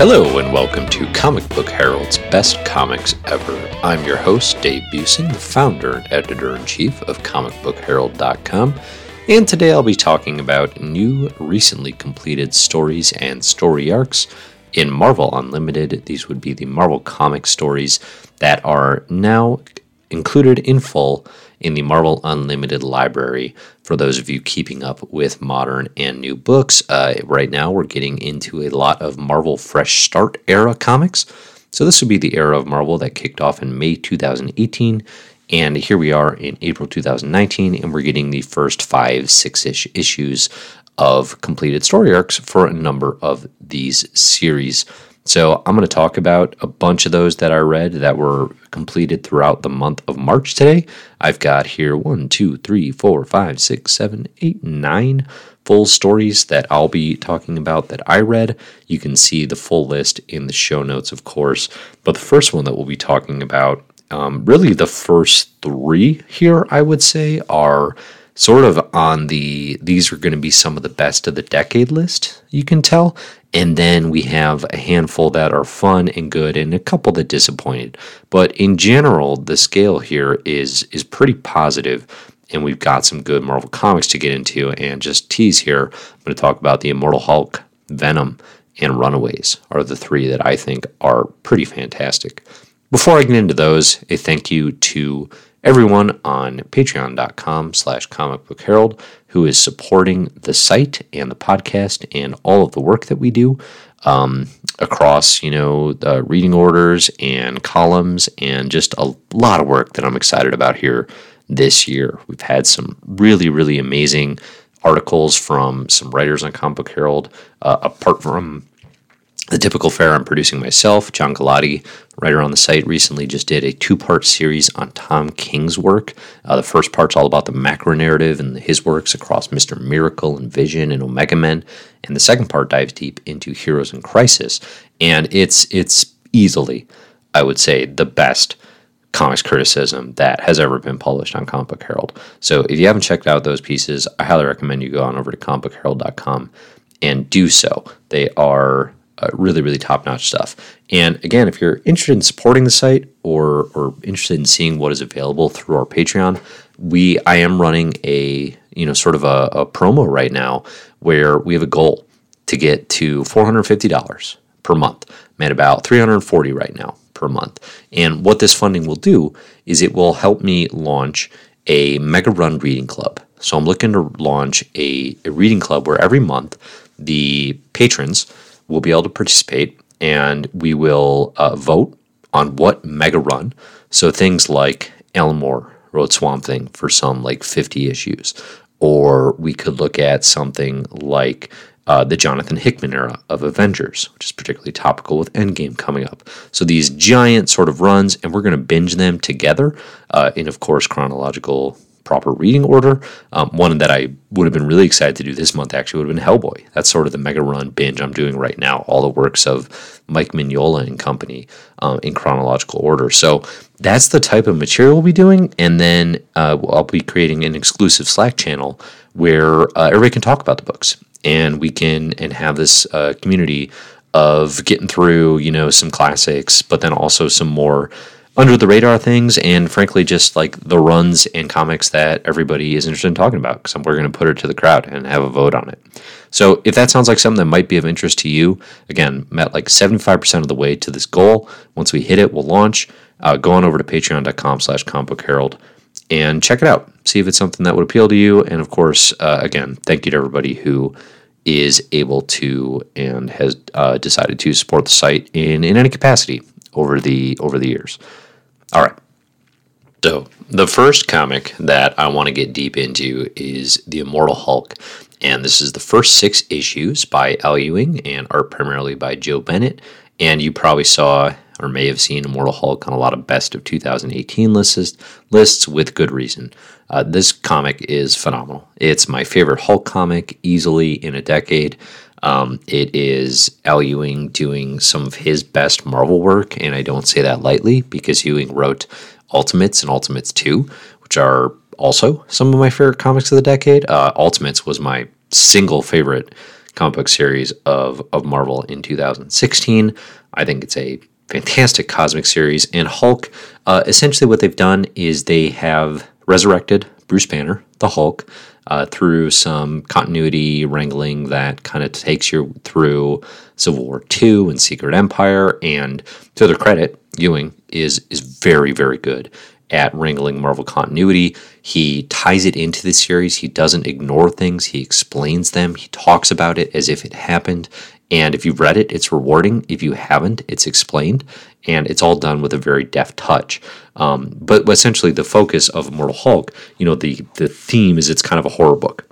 Hello, and welcome to Comic Book Herald's Best Comics Ever. I'm your host, Dave Buesing, the founder and editor in chief of ComicBookHerald.com, and today I'll be talking about new, recently completed stories and story arcs in Marvel Unlimited. These would be the Marvel comic stories that are now included in full in the Marvel Unlimited library for those of you keeping up with modern and new books. Uh, right now, we're getting into a lot of Marvel Fresh Start era comics. So, this would be the era of Marvel that kicked off in May 2018. And here we are in April 2019, and we're getting the first five, six ish issues of completed story arcs for a number of these series. So I'm going to talk about a bunch of those that I read that were completed throughout the month of March today. I've got here one, two, three, four, five, six, seven, eight, nine full stories that I'll be talking about that I read. You can see the full list in the show notes, of course. But the first one that we'll be talking about, um, really the first three here, I would say, are sort of on the these are going to be some of the best of the decade list, you can tell. And then we have a handful that are fun and good and a couple that disappointed. But in general, the scale here is is pretty positive and we've got some good Marvel comics to get into and just tease here. I'm going to talk about the Immortal Hulk, Venom, and Runaways are the three that I think are pretty fantastic. Before I get into those, a thank you to everyone on patreon.com slash comic book herald who is supporting the site and the podcast and all of the work that we do um, across you know the reading orders and columns and just a lot of work that i'm excited about here this year. We've had some really really amazing articles from some writers on comic book herald uh, apart from the typical fare I'm producing myself. John Galati, writer on the site, recently just did a two part series on Tom King's work. Uh, the first part's all about the macro narrative and his works across Mr. Miracle and Vision and Omega Men. And the second part dives deep into Heroes in Crisis. And it's, it's easily, I would say, the best comics criticism that has ever been published on Comic Book Herald. So if you haven't checked out those pieces, I highly recommend you go on over to comicbookherald.com and do so. They are uh, really, really top notch stuff. And again, if you're interested in supporting the site or, or interested in seeing what is available through our Patreon, we I am running a you know sort of a, a promo right now where we have a goal to get to $450 per month. I'm at about 340 right now per month. And what this funding will do is it will help me launch a mega run reading club. So I'm looking to launch a, a reading club where every month the patrons will be able to participate and we will uh, vote on what mega run. So things like Alan Moore wrote Swamp Thing for some like 50 issues, or we could look at something like uh, the Jonathan Hickman era of Avengers, which is particularly topical with Endgame coming up. So these giant sort of runs, and we're going to binge them together uh, in, of course, chronological proper reading order. Um, one that I would have been really excited to do this month actually would have been Hellboy. That's sort of the mega run binge I'm doing right now. All the works of Mike Mignola and company um, in chronological order. So that's the type of material we'll be doing. And then uh, I'll be creating an exclusive Slack channel where uh, everybody can talk about the books and we can and have this uh, community of getting through you know some classics, but then also some more under the radar things and frankly just like the runs and comics that everybody is interested in talking about because we're going to put it to the crowd and have a vote on it. So if that sounds like something that might be of interest to you again met like 75% of the way to this goal once we hit it we'll launch uh, go on over to patreon.com slash herald and check it out. See if it's something that would appeal to you. And of course uh, again thank you to everybody who is able to and has uh, decided to support the site in, in any capacity over the over the years all right. So, the first comic that I want to get deep into is The Immortal Hulk. And this is the first six issues by Al Ewing and art primarily by Joe Bennett. And you probably saw or may have seen Immortal Hulk on a lot of best of 2018 lists, lists with good reason. Uh, this comic is phenomenal. It's my favorite Hulk comic easily in a decade. Um, it is Al Ewing doing some of his best Marvel work, and I don't say that lightly because Ewing wrote Ultimates and Ultimates 2, which are also some of my favorite comics of the decade. Uh, Ultimates was my single favorite comic book series of, of Marvel in 2016. I think it's a fantastic cosmic series. And Hulk, uh, essentially, what they've done is they have resurrected Bruce Banner, the Hulk, uh, through some continuity wrangling that kind of takes you through Civil War II and Secret Empire. And to their credit, Ewing is is very very good at wrangling Marvel continuity. He ties it into the series. He doesn't ignore things. He explains them. He talks about it as if it happened. And if you've read it, it's rewarding. If you haven't, it's explained, and it's all done with a very deft touch. Um, but essentially, the focus of Immortal Hulk, you know, the the theme is it's kind of a horror book,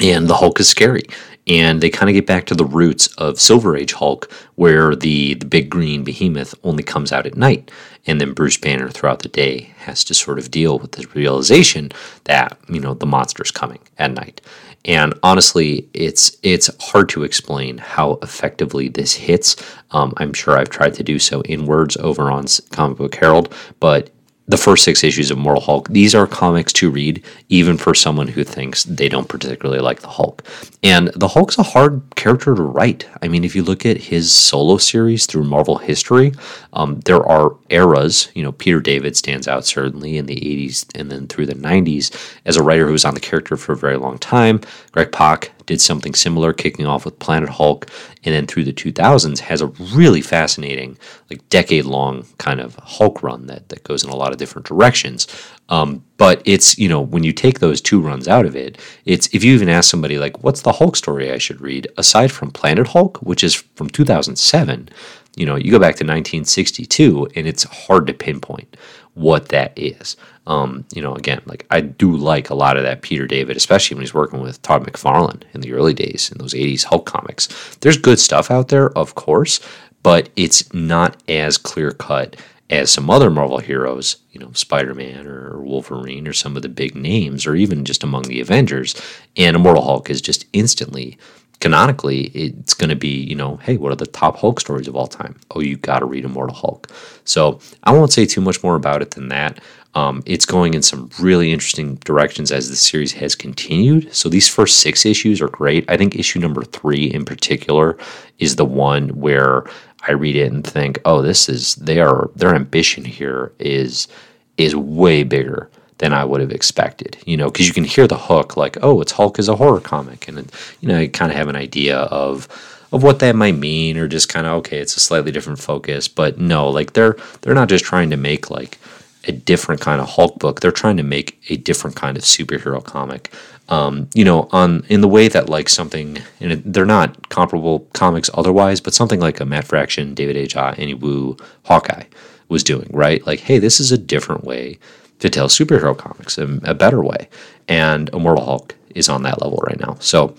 and the Hulk is scary. And they kind of get back to the roots of Silver Age Hulk, where the, the big green behemoth only comes out at night. And then Bruce Banner throughout the day has to sort of deal with the realization that, you know, the monster's coming at night. And honestly, it's it's hard to explain how effectively this hits. Um, I'm sure I've tried to do so in words over on Comic Book Herald, but the first six issues of Mortal Hulk, these are comics to read, even for someone who thinks they don't particularly like the Hulk. And the Hulk's a hard character to write. I mean, if you look at his solo series through Marvel history, um, there are eras. You know, Peter David stands out certainly in the 80s and then through the 90s as a writer who was on the character for a very long time. Greg Pak did something similar, kicking off with Planet Hulk, and then through the 2000s has a really fascinating, like decade long kind of Hulk run that, that goes in a lot of different directions. Um, but it's, you know, when you take those two runs out of it, it's if you even ask somebody, like, what's the Hulk story I should read, aside from Planet Hulk, which is from 2007, you know, you go back to 1962 and it's hard to pinpoint what that is. Um, you know, again, like I do like a lot of that Peter David, especially when he's working with Todd McFarlane in the early days in those 80s Hulk comics. There's good stuff out there, of course, but it's not as clear cut as some other Marvel heroes, you know, Spider Man or Wolverine or some of the big names, or even just among the Avengers. And Immortal Hulk is just instantly canonically, it's going to be, you know, hey, what are the top Hulk stories of all time? Oh, you got to read Immortal Hulk. So I won't say too much more about it than that. Um, it's going in some really interesting directions as the series has continued. So these first six issues are great. I think issue number three in particular is the one where I read it and think, oh, this is they are their ambition here is is way bigger than I would have expected. You know, because you can hear the hook like, oh, it's Hulk is a horror comic, and you know, you kind of have an idea of of what that might mean, or just kind of okay, it's a slightly different focus. But no, like they're they're not just trying to make like a different kind of Hulk book. They're trying to make a different kind of superhero comic. Um, you know, on in the way that like something, and they're not comparable comics otherwise, but something like a Matt Fraction, David Aja, Annie Wu, Hawkeye was doing, right? Like, hey, this is a different way to tell superhero comics in a better way. And Immortal Hulk is on that level right now. So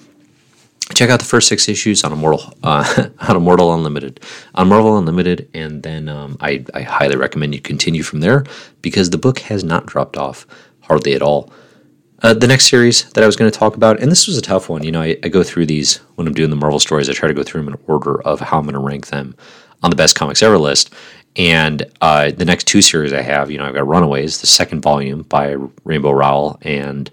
check out the first six issues on Immortal uh, on Immortal Unlimited, on Marvel Unlimited, and then um, I, I highly recommend you continue from there because the book has not dropped off hardly at all. Uh, the next series that I was going to talk about, and this was a tough one. You know, I, I, go through these when I'm doing the Marvel stories. I try to go through them in order of how I'm going to rank them on the best comics ever list. And uh, the next two series I have, you know, I've got Runaways, the second volume by Rainbow Rowell and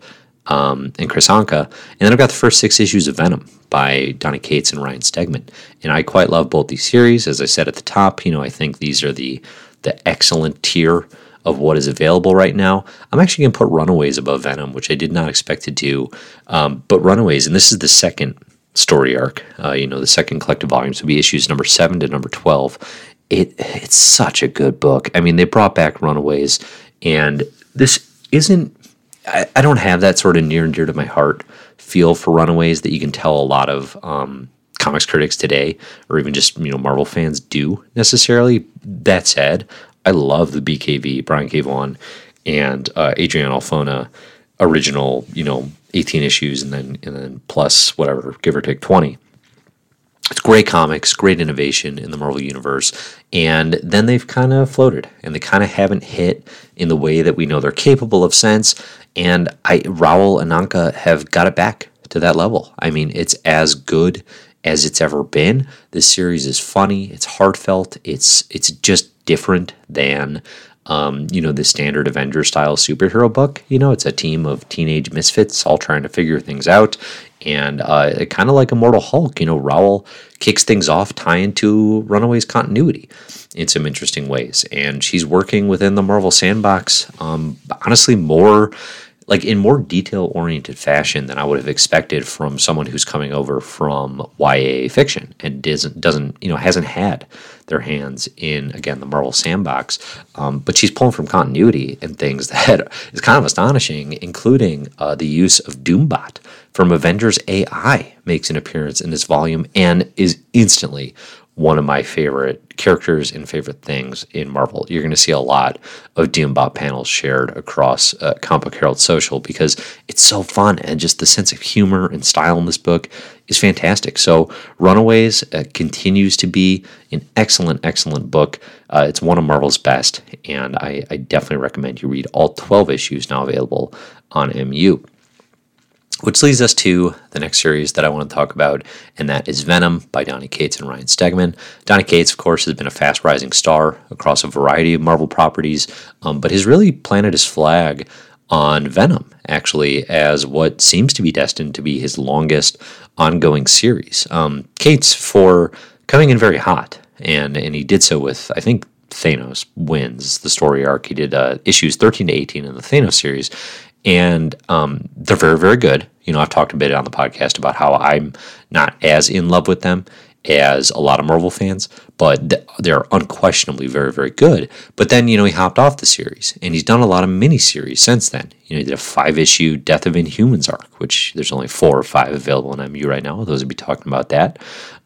um, and Kris Anka, and then I've got the first six issues of Venom by Donny Cates and Ryan Stegman. And I quite love both these series. As I said at the top, you know, I think these are the the excellent tier of what is available right now. I'm actually going to put Runaways above Venom, which I did not expect to do. Um, but Runaways, and this is the second story arc, uh, you know, the second collective volume, so be issues number seven to number 12 it it's such a good book. I mean, they brought back Runaways, and this isn't. I, I don't have that sort of near and dear to my heart feel for Runaways that you can tell a lot of um, comics critics today, or even just you know Marvel fans do necessarily. That said, I love the BKV Brian K. Vaughan and uh, Adrian Alphona original, you know, 18 issues and then and then plus whatever, give or take 20 it's great comics, great innovation in the Marvel universe, and then they've kind of floated, and they kind of haven't hit in the way that we know they're capable of since. And I, Rowell and Anka have got it back to that level. I mean, it's as good as it's ever been. This series is funny, it's heartfelt, it's it's just different than um, you know, the standard Avenger style superhero book. You know, it's a team of teenage misfits all trying to figure things out And uh, kind of like Immortal Hulk, you know, Rowell kicks things off, tying to Runaways continuity in some interesting ways. And she's working within the Marvel sandbox, um, honestly, more like in more detail oriented fashion than I would have expected from someone who's coming over from YA fiction and doesn't doesn't you know hasn't had their hands in again the Marvel sandbox. Um, but she's pulling from continuity and things that is kind of astonishing, including uh, the use of Doombot from Avengers AI makes an appearance in this volume and is instantly one of my favorite characters and favorite things in Marvel. You're going to see a lot of Doombot panels shared across uh, Comic Herald Social because it's so fun and just the sense of humor and style in this book is fantastic. So, Runaways uh, continues to be an excellent, excellent book. Uh, it's one of Marvel's best, and I, I definitely recommend you read all 12 issues now available on MU. Which leads us to the next series that I want to talk about, and that is Venom by Donny Cates and Ryan Stegman. Donny Cates, of course, has been a fast rising star across a variety of Marvel properties, um, but has really planted his flag on Venom, actually, as what seems to be destined to be his longest ongoing series. Um, Cates, for coming in very hot, and, and he did so with, I think, Thanos wins the story arc. He did uh, issues 13 to 18 in the Thanos series, and um, they're very, very good. You know, I've talked a bit on the podcast about how I'm not as in love with them as a lot of Marvel fans, but they're unquestionably very, very good. But then, you know, he hopped off the series and he's done a lot of mini series since then. You know, he did a five issue Death of Inhumans arc, which there's only four or five available in MU right now. Those would be talking about that.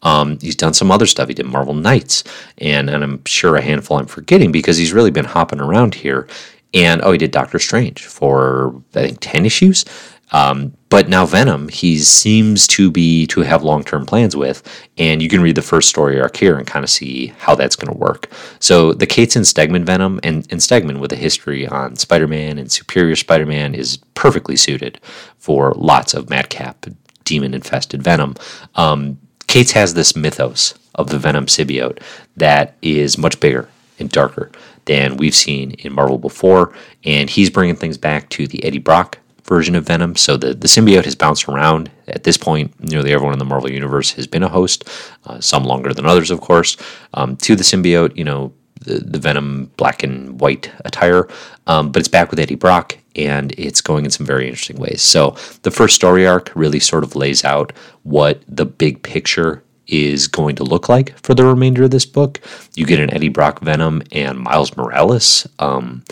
Um, he's done some other stuff. He did Marvel Knights, and, and I'm sure a handful I'm forgetting because he's really been hopping around here. And oh, he did Doctor Strange for I think ten issues. Um, but now Venom, he seems to be to have long term plans with, and you can read the first story arc here and kind of see how that's going to work. So the Cates and Stegman Venom, and, and Stegman with a history on Spider Man and Superior Spider Man is perfectly suited for lots of madcap, demon infested Venom. Um, Cates has this mythos of the Venom symbiote that is much bigger and darker than we've seen in Marvel before, and he's bringing things back to the Eddie Brock version of Venom. So the, the symbiote has bounced around. At this point, nearly everyone in the Marvel Universe has been a host, uh, some longer than others, of course, um, to the symbiote, you know, the, the Venom black and white attire. Um, but it's back with Eddie Brock, and it's going in some very interesting ways. So the first story arc really sort of lays out what the big picture is going to look like for the remainder of this book. You get an Eddie Brock Venom and Miles Morales um,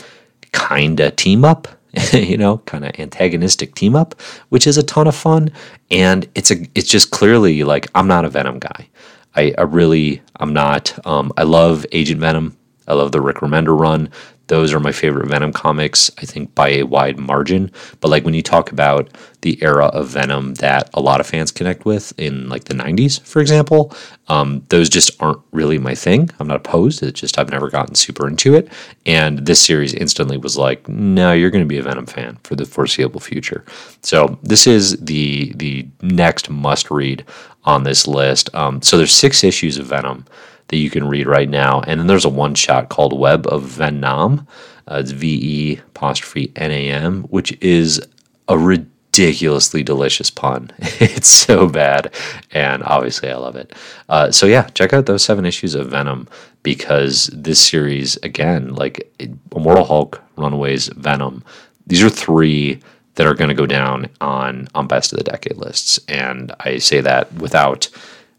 kind of team up you know, kind of antagonistic team up, which is a ton of fun. And it's a it's just clearly like I'm not a Venom guy. I, I really I'm not. Um, I love Agent Venom. I love the Rick Remender run. Those are my favorite Venom comics, I think, by a wide margin. But like when you talk about the era of Venom that a lot of fans connect with in like the 90s, for example, um, those just aren't really my thing. I'm not opposed. It's just I've never gotten super into it. And this series instantly was like, no, you're going to be a Venom fan for the foreseeable future. So this is the the next must read on this list. Um, so there's six issues of Venom that you can read right now. And then there's a one shot called Web of Venom. Uh, it's V E apostrophe N A M, which is a ridiculously delicious pun. it's so bad. And obviously, I love it. Uh, so, yeah, check out those seven issues of Venom because this series, again, like Immortal Hulk, Runaways, Venom, these are three that are going to go down on on best of the decade lists and i say that without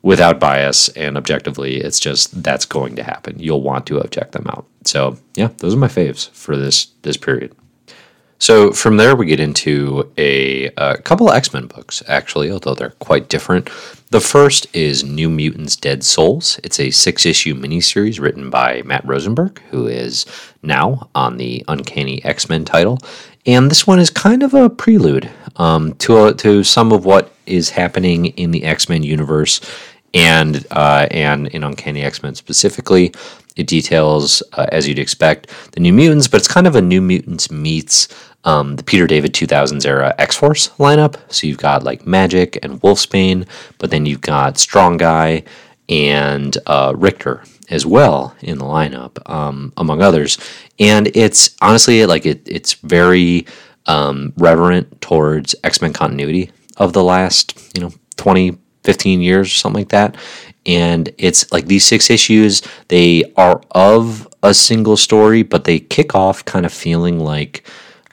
without bias and objectively, it's just that's going to happen. You'll want to check them out. So yeah, those are my faves for this this period. So from there, we get into a, a couple of X Men books, actually, although they're quite different. The first is New Mutants Dead Souls. It's a six issue miniseries written by Matt Rosenberg, who is now on the Uncanny X Men title. And this one is kind of a prelude um, to, to some of what is happening in the X Men universe and uh, and in Uncanny X Men specifically, it details, uh, as you'd expect, the New Mutants, but it's kind of a New Mutants meets um, the Peter David 2000s era X Force lineup. So you've got like Magik and Wolfsbane, but then you've got Strong Guy and uh, Rictor as well in the lineup, um, among others. And it's honestly like it, it's very um, reverent towards X Men continuity of the last, you know, 20, 15 years or something like that. And it's like these six issues, they are of a single story, but they kick off kind of feeling like,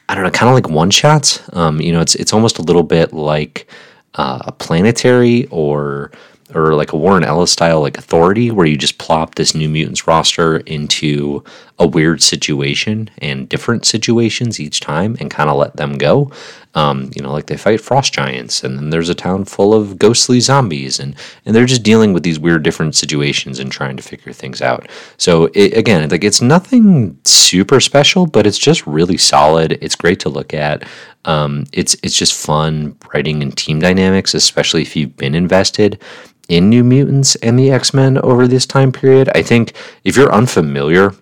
I don't know, kind of like one shots. Um, you know, it's it's almost a little bit like uh, a planetary or or like a Warren Ellis style like authority where you just plop this New Mutants roster into a weird situation and different situations each time and kind of let them go. Um, you know, like they fight frost giants and then there's a town full of ghostly zombies and and they're just dealing with these weird different situations and trying to figure things out. So it, again, like it's nothing super special, but it's just really solid. It's great to look at. Um, it's it's just fun writing and team dynamics, especially if you've been invested in New Mutants and the X Men over this time period. I think if you're unfamiliar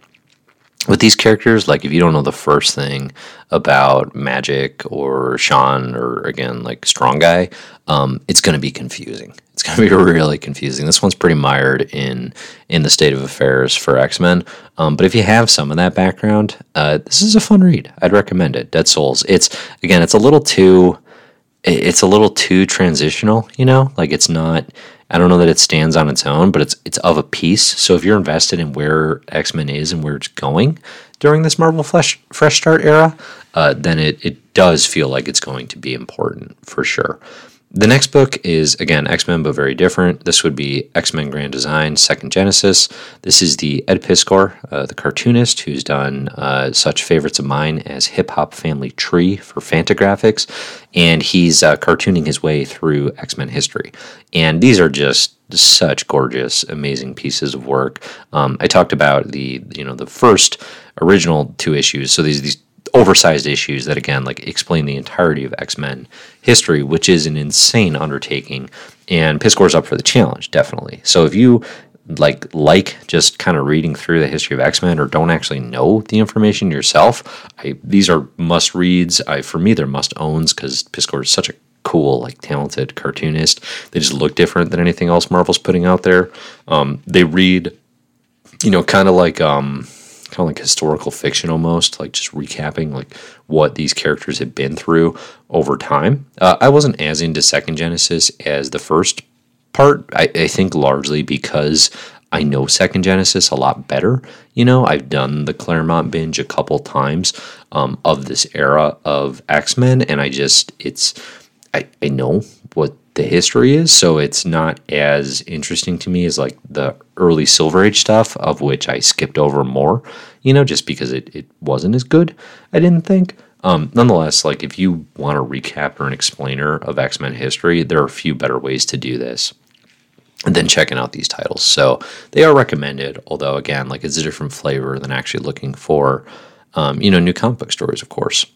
with these characters, like if you don't know the first thing about Magik or Sean or again like Strong Guy, um, it's going to be confusing. It's going to be really confusing. This one's pretty mired in in the state of affairs for X Men. Um, but if you have some of that background, uh, this is a fun read. I'd recommend it. Dead Souls. It's again, it's a little too, it's a little too transitional. You know, like it's not I don't know that it stands on its own, but it's it's of a piece. So if you're invested in where X Men is and where it's going during this Marvel Fresh Fresh Start era, uh, then it it does feel like it's going to be important for sure. The next book is again X Men, but very different. This would be X Men Grand Design Second Genesis. This is the Ed Piskor, uh, the cartoonist, who's done uh, such favorites of mine as Hip Hop Family Tree for Fantagraphics, and he's uh, cartooning his way through X Men history. And these are just such gorgeous, amazing pieces of work. Um, I talked about the you know the first original two issues. So these these oversized issues that again like explain the entirety of X-Men history, which is an insane undertaking. And Piskor's up for the challenge, definitely. So if you like like just kind of reading through the history of X-Men or don't actually know the information yourself, I, these are must reads. I for me they're must owns because Piskor is such a cool, like talented cartoonist. They just look different than anything else Marvel's putting out there. Um, they read, you know, kind of like um, kind of like historical fiction almost, like just recapping like what these characters had been through over time. Uh, I wasn't as into Second Genesis as the first part. I, I think largely because I know Second Genesis a lot better. You know, I've done the Claremont binge a couple times um, of this era of X Men, and I just it's I, I know what the history is, so it's not as interesting to me as like the early Silver Age stuff, of which I skipped over more, you know, just because it, it wasn't as good, I didn't think. Um, nonetheless, like if you want a recap or an explainer of X Men history, there are a few better ways to do this than checking out these titles. So they are recommended, although again, like it's a different flavor than actually looking for, um, you know, new comic book stories, of course.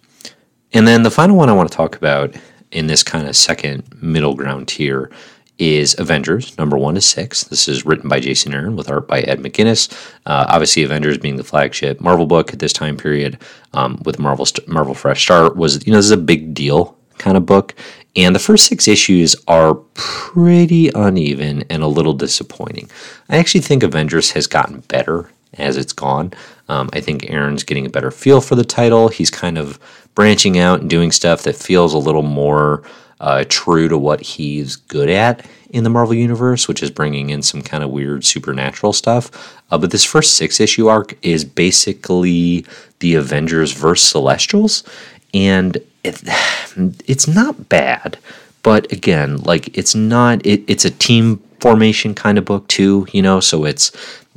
And then the final one I want to talk about in this kind of second middle ground tier is Avengers, number one to six. This is written by Jason Aaron with art by Ed McGuinness. Uh, obviously, Avengers being the flagship Marvel book at this time period um, with Marvel Marvel Fresh Start was you know this is a big deal kind of book, and the first six issues are pretty uneven and a little disappointing. I actually think Avengers has gotten better as it's gone. Um, I think Aaron's getting a better feel for the title. He's kind of branching out and doing stuff that feels a little more uh, true to what he's good at in the Marvel Universe, which is bringing in some kind of weird supernatural stuff. Uh, but this first six issue arc is basically the Avengers versus Celestials, and it, it's not bad. But again, like it's not it, it's a team formation kind of book too, you know. So it's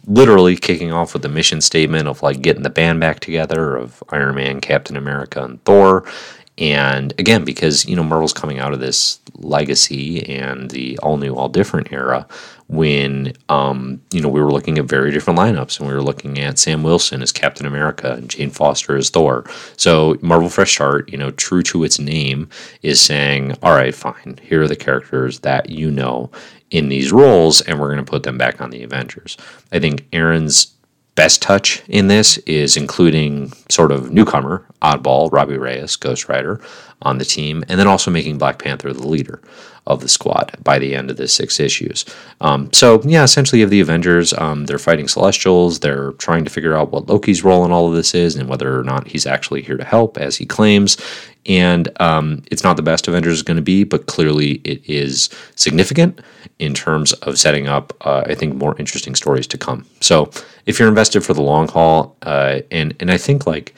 literally kicking off with the mission statement of like getting the band back together of Iron Man, Captain America, and Thor. And again, because you know Marvel's coming out of this legacy and the all new, all different era, when um, you know we were looking at very different lineups, and we were looking at Sam Wilson as Captain America and Jane Foster as Thor. So Marvel Fresh Start, you know, true to its name, is saying, all right, fine, here are the characters that you know in these roles, and we're going to put them back on the Avengers. I think Aaron's best touch in this is including sort of newcomer, oddball, Robbie Reyes, Ghost Rider, on the team, and then also making Black Panther the leader of the squad by the end of the six issues. Um, so, yeah, essentially, of the Avengers, um, they're fighting Celestials. They're trying to figure out what Loki's role in all of this is and whether or not he's actually here to help, as he claims. And um, it's not the best Avengers is going to be, but clearly it is significant in terms of setting up, uh, I think, more interesting stories to come. So if you're invested for the long haul, uh, and and I think like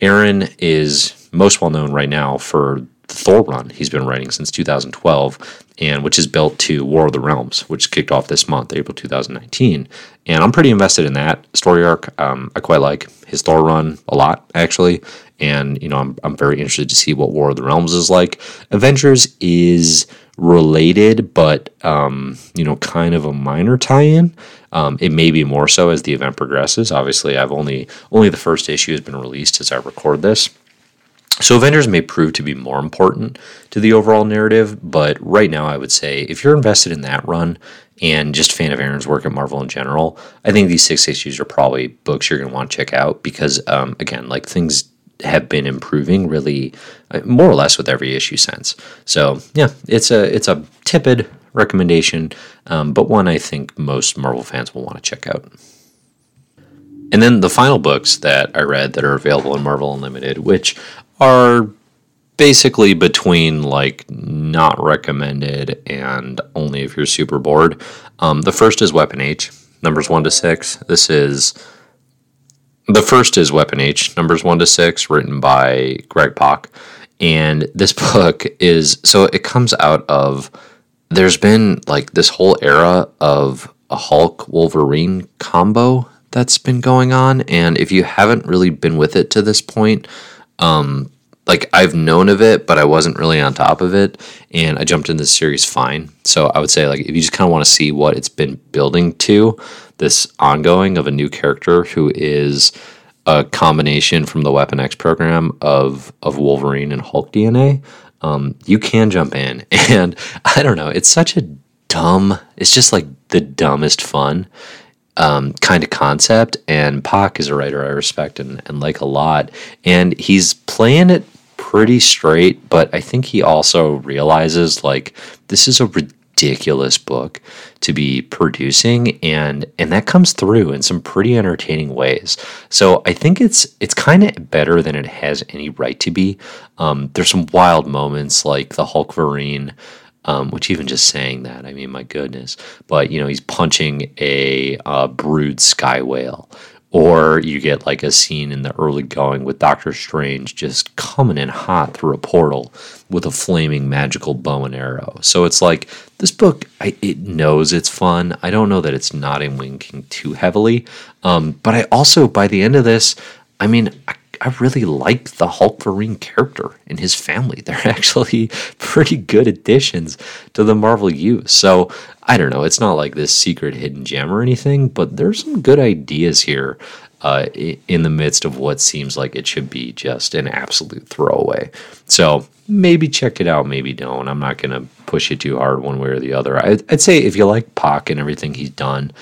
Aaron is most well known right now for Thor run he's been writing since 2012, and which is built to War of the Realms, which kicked off this month, April 2019. And I'm pretty invested in that story arc. Um, I quite like his Thor run a lot, actually. And, you know, I'm, I'm very interested to see what War of the Realms is like. Avengers is related, but, um, you know, kind of a minor tie in. Um, it may be more so as the event progresses. Obviously, I've only only the first issue has been released as I record this. So Avengers may prove to be more important to the overall narrative, but right now I would say if you're invested in that run and just a fan of Aaron's work at Marvel in general, I think these six issues are probably books you're going to want to check out because, um, again, like things have been improving really uh, more or less with every issue since. So yeah, it's a it's a tepid recommendation, um, but one I think most Marvel fans will want to check out. And then the final books that I read that are available in Marvel Unlimited, which are basically between like not recommended and only if you're super bored. Um, the first is Weapon H, numbers one to six. This is the first is Weapon H, numbers one to six, written by Greg Pak. And this book is so it comes out of there's been like this whole era of a Hulk Wolverine combo that's been going on. And if you haven't really been with it to this point, um, like I've known of it, but I wasn't really on top of it, and I jumped into the series fine. So I would say like if you just kind of want to see what it's been building to, this ongoing of a new character who is a combination from the Weapon X program of of Wolverine and Hulk DNA, um, you can jump in, and I don't know, it's such a dumb. It's just like the dumbest fun um, kind of concept. And Pak is a writer I respect and, and like a lot. And he's playing it pretty straight, but I think he also realizes like this is a ridiculous book to be producing and and that comes through in some pretty entertaining ways. So I think it's it's kind of better than it has any right to be. Um, there's some wild moments like the Hulk Verine um, which even just saying that, I mean, my goodness. But you know, he's punching a uh, brood sky whale, or you get like a scene in the early going with Doctor Strange just coming in hot through a portal with a flaming magical bow and arrow. So it's like this book, I, it knows it's fun. I don't know that it's nodding winking too heavily, um, but I also by the end of this, I mean, I I really like the Hulk Verine character and his family. They're actually pretty good additions to the Marvel U. So I don't know. It's not like this secret hidden gem or anything, but there's some good ideas here uh, in the midst of what seems like it should be just an absolute throwaway. So maybe check it out, maybe don't. I'm not going to push it too hard one way or the other. I'd, I'd say if you like Pak and everything he's done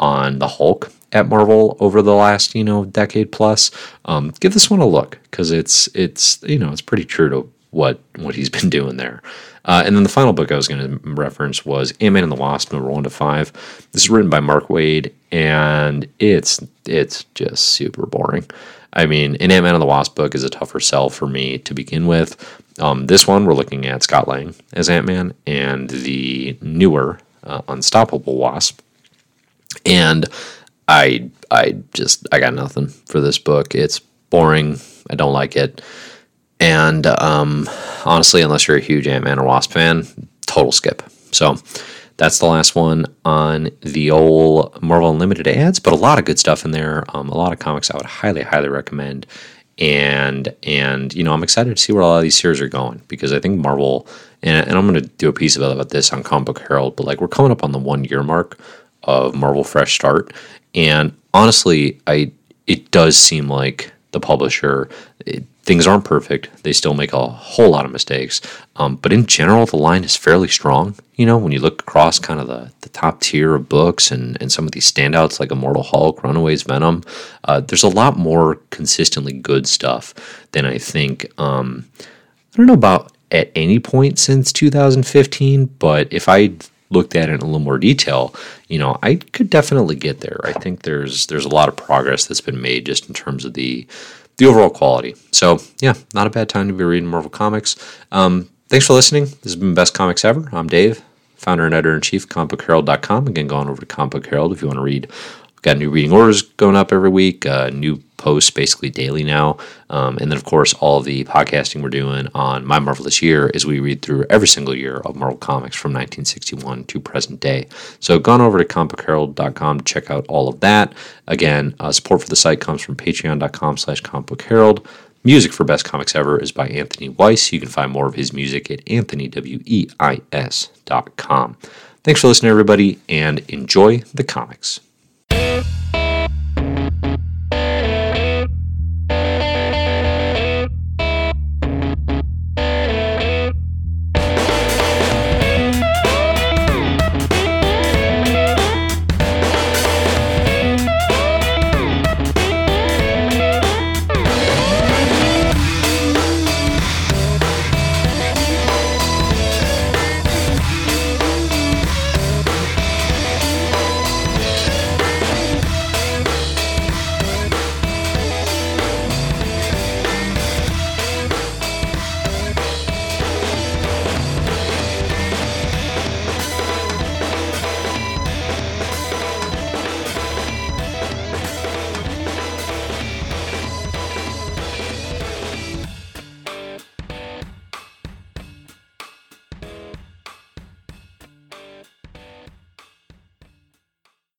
on the Hulk, at Marvel over the last you know decade plus, um, give this one a look because it's it's you know it's pretty true to what what he's been doing there. Uh, and then the final book I was going to reference was Ant Man and the Wasp, number one to five. This is written by Mark Waid, and it's it's just super boring. I mean, an Ant Man and the Wasp book is a tougher sell for me to begin with. Um, this one, we're looking at Scott Lang as Ant Man and the newer uh, Unstoppable Wasp. And I I just I got nothing for this book. It's boring. I don't like it. And um, honestly, unless you're a huge Ant Man or Wasp fan, total skip. So that's the last one on the old Marvel Unlimited ads, but a lot of good stuff in there. Um, a lot of comics I would highly, highly recommend. And and you know I'm excited to see where a lot of these series are going because I think Marvel and, and I'm going to do a piece about this on Comic Book Herald, but like we're coming up on the one year mark of Marvel Fresh Start, and honestly, I it does seem like the publisher it, things aren't perfect. They still make a whole lot of mistakes, um, but in general, the line is fairly strong. You know, when you look across kind of the, the top tier of books and, and some of these standouts like Immortal Hulk, Runaways, Venom, uh, there's a lot more consistently good stuff than I think. Um, I don't know about at any point since 2015, but if I looked at it in a little more detail, you know, I could definitely get there. I think there's there's a lot of progress that's been made just in terms of the the overall quality. So, yeah, not a bad time to be reading Marvel Comics. Um, thanks for listening. This has been Best Comics Ever. I'm Dave, founder and editor in chief comicbookherald.com. Again, go on over to Comic Book Herald if you want to read got new reading orders going up every week, uh, new posts basically daily now. Um, and then, of course, all the podcasting we're doing on My Marvelous Year is we read through every single year of Marvel Comics from 1961 to present day. So, gone over to comicbookherald.com to check out all of that. Again, uh, support for the site comes from patreon.com slash comicbookherald. Music for Best Comics Ever is by Anthony Weiss. You can find more of his music at anthonyweis.com. Thanks for listening, everybody, and enjoy the comics.